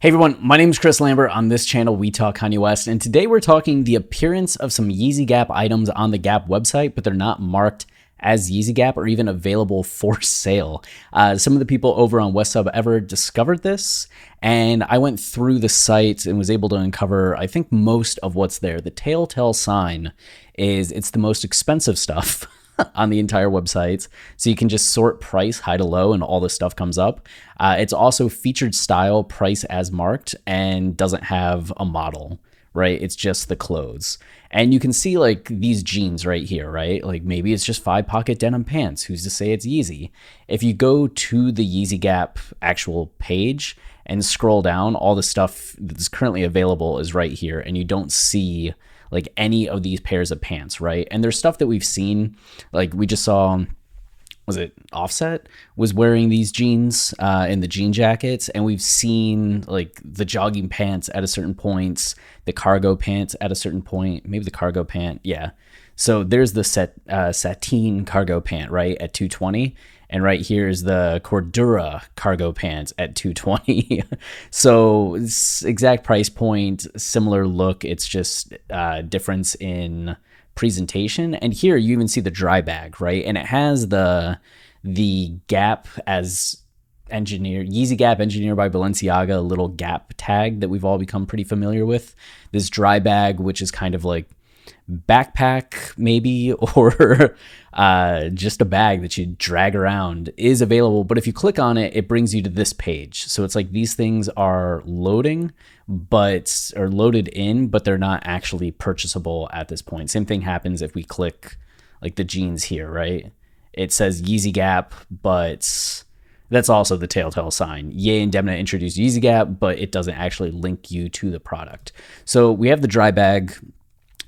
Hey everyone, my name is Chris Lambert. On this channel, we talk Kanye West, and today we're talking the appearance of some Yeezy Gap items on the Gap website, but they're not marked as Yeezy Gap or even available for sale. Uh, some of the people over on WestSubEver discovered this, and I went through the site and was able to uncover, I think, most of what's there. The telltale sign is it's the most expensive stuff. on the entire website. So you can just sort price high to low and all this stuff comes up. Uh, it's also featured style, price as marked, and doesn't have a model, right? It's just the clothes. And you can see like these jeans right here, right? Like maybe it's just five pocket denim pants. Who's to say it's Yeezy? If you go to the Yeezy Gap actual page and scroll down, all the stuff that's currently available is right here, and you don't see like any of these pairs of pants, right? And there's stuff that we've seen, like we just saw was it Offset was wearing these jeans uh, the jean jackets, and we've seen like the jogging pants at a certain points, the cargo pants at a certain point, maybe the cargo pant, yeah. So there's the set uh, sateen cargo pant right at 220, and right here is the Cordura cargo pants at 220. so exact price point, similar look. It's just uh, difference in presentation. And here you even see the dry bag, right? And it has the the gap as engineer Yeezy Gap engineered by Balenciaga, little gap tag that we've all become pretty familiar with. This dry bag, which is kind of like backpack maybe or uh, just a bag that you drag around is available. But if you click on it it brings you to this page. So it's like these things are loading but are loaded in but they're not actually purchasable at this point. Same thing happens if we click like the jeans here right? It says Yeezy Gap but that's also the telltale sign. Ye and Demna introduced Yeezy Gap, but it doesn't actually link you to the product. So we have the dry bag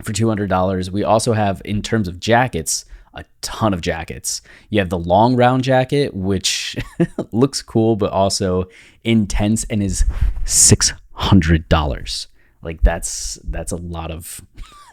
for $200. We also have, in terms of jackets, a ton of jackets. You have the long round jacket, which looks cool, but also intense and is $600. Like that's that's a lot of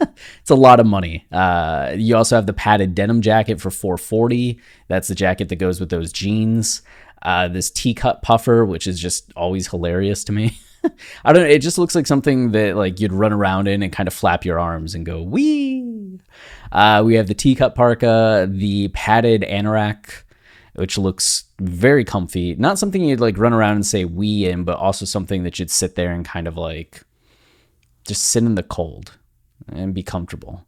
it's a lot of money. Uh, you also have the padded denim jacket for 440. That's the jacket that goes with those jeans. Uh, this T-cut puffer, which is just always hilarious to me. I don't know. It just looks like something that like you'd run around in and kind of flap your arms and go wee. Uh, we have the T-cut parka, the padded anorak, which looks very comfy. Not something you'd like run around and say wee in, but also something that you'd sit there and kind of like just sit in the cold and be comfortable.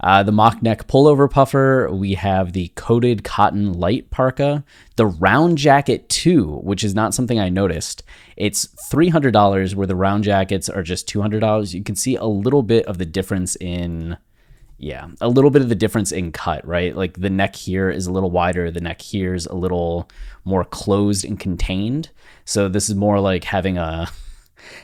Uh, the mock neck pullover puffer. We have the coated cotton light parka. The round jacket too, which is not something I noticed. It's $300 where the round jackets are just $200. You can see a little bit of the difference in yeah, a little bit of the difference in cut, right? Like the neck here is a little wider, the neck here is a little more closed and contained. So this is more like having a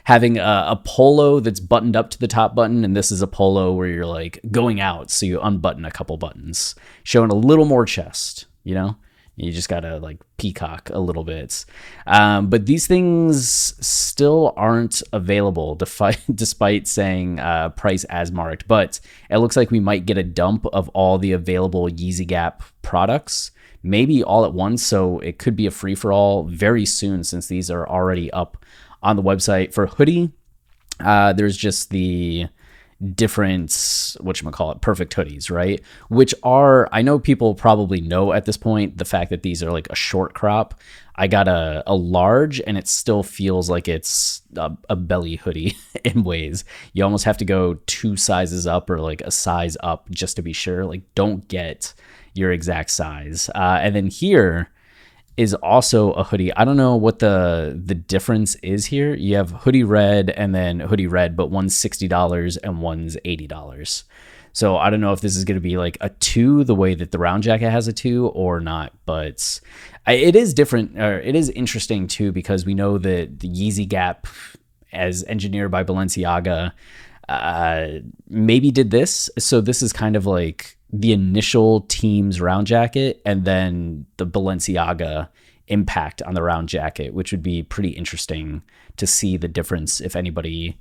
having a, a, polo that's buttoned up to the top button, and this is a polo where you're like going out, so you unbutton a couple buttons, showing a little more chest, you know? You just gotta like peacock a little bit. Um, but these things still aren't available defi- despite saying uh, price as marked. But it looks like we might get a dump of all the available Yeezy Gap products, maybe all at once. So it could be a free for all very soon since these are already up on the website for hoodie. Uh, there's just the different what you call it perfect hoodies right? Which are i know people probably know at this point the fact that these are like a short crop. I got a, a large and it still feels like it's a, a belly hoodie in ways. You almost have to go two sizes up or like a size up just to be sure. Like don't get your exact size. Uh, and then here is also a hoodie. I don't know what the the difference is here. You have hoodie red and then hoodie red, but one's sixty dollars and one's eighty dollars. So I don't know if this is going to be like a two, the way that the round jacket has a two, or not. But it is different, or it is interesting too, because we know that the Yeezy Gap, as engineered by Balenciaga, uh, maybe did this. So this is kind of like the initial team's round jacket and then the Balenciaga impact on the round jacket, which would be pretty interesting to see the difference if anybody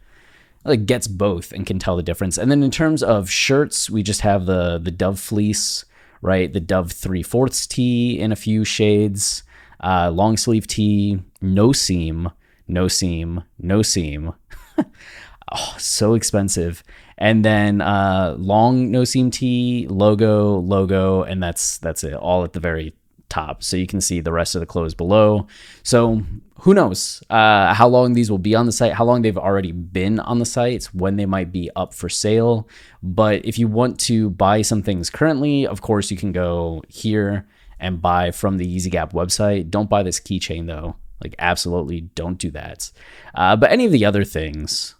like gets both and can tell the difference. And then in terms of shirts, we just have the the Dove fleece, right? The Dove three fourths tee in a few shades, uh, long sleeve tee, no seam, no seam, no seam. oh, so expensive. And then uh, long no seam tee, logo, logo, and that's that's it. All at the very top. So you can see the rest of the clothes below. So who knows uh, how long these will be on the site, how long they've already been on the site, when they might be up for sale. But if you want to buy some things currently, of course, you can go here and buy from the Yeezy Gap website. Don't buy this keychain though. Like, absolutely don't do that. Uh, but any of the other things,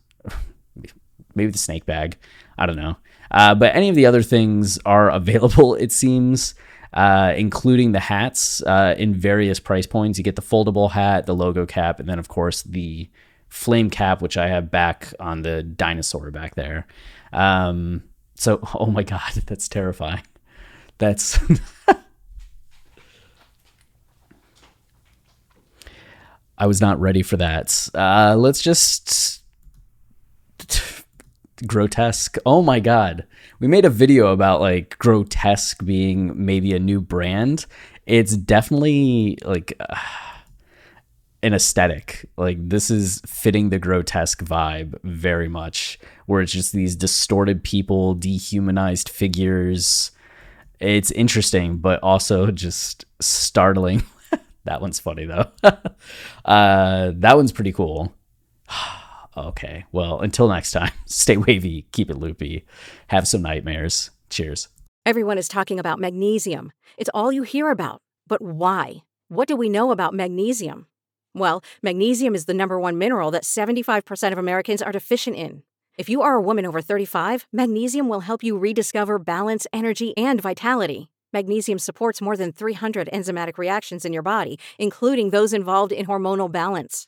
maybe the snake bag, I don't know. Uh, but any of the other things are available, it seems uh, including the hats uh, in various price points. You get the foldable hat, the logo cap, and then, of course, the flame cap, which I have back on the dinosaur back there. Um, so, oh my God, that's terrifying. That's. I was not ready for that. Uh, let's just grotesque. Oh my god. We made a video about like grotesque being maybe a new brand. It's definitely like uh, an aesthetic. Like this is fitting the grotesque vibe very much where it's just these distorted people, dehumanized figures. It's interesting but also just startling. that one's funny though. uh, that one's pretty cool. Okay. Well, until next time, stay wavy, keep it loopy, have some nightmares. Cheers. Everyone is talking about magnesium. It's all you hear about. But why? What do we know about magnesium? Well, magnesium is the number one mineral that 75% of Americans are deficient in. If you are a woman over 35, magnesium will help you rediscover balance, energy, and vitality. Magnesium supports more than 300 enzymatic reactions in your body, including those involved in hormonal balance.